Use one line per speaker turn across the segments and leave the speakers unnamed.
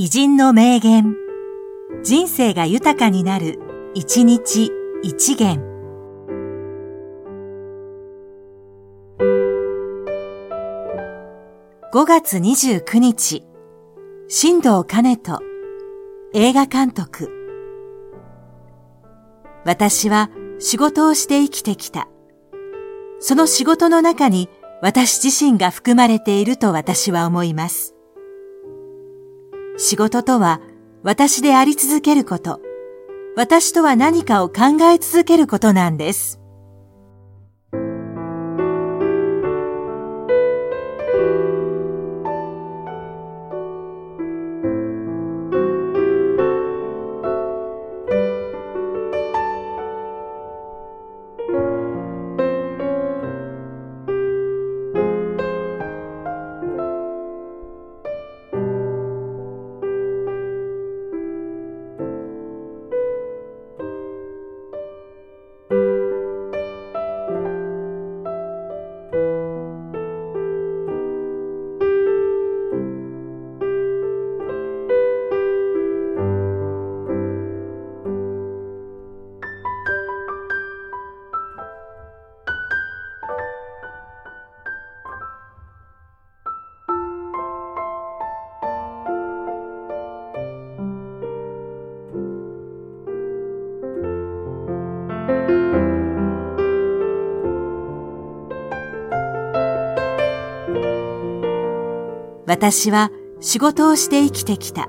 偉人の名言。人生が豊かになる、一日一元。5月29日、新藤兼人、映画監督。私は仕事をして生きてきた。その仕事の中に私自身が含まれていると私は思います。仕事とは私であり続けること。私とは何かを考え続けることなんです。私は仕事をして生きてきた。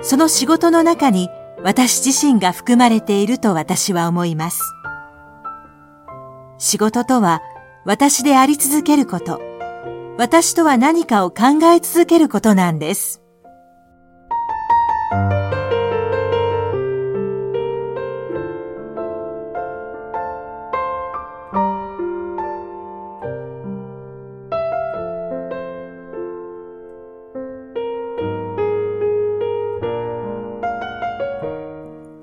その仕事の中に私自身が含まれていると私は思います。仕事とは私であり続けること。私とは何かを考え続けることなんです。